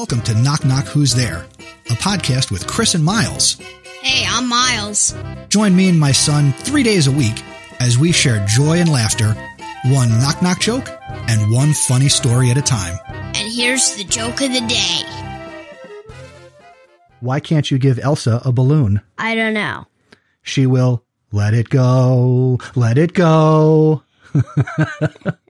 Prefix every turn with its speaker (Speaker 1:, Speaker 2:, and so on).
Speaker 1: welcome to Knock Knock Who's There, a podcast with Chris and Miles.
Speaker 2: Hey, I'm Miles.
Speaker 1: Join me and my son three days a week as we share joy and laughter, one knock knock joke, and one funny story at a time.
Speaker 2: And here's the joke of the day.
Speaker 1: Why can't you give Elsa a balloon?
Speaker 2: I don't know.
Speaker 1: She will let it go, let it go.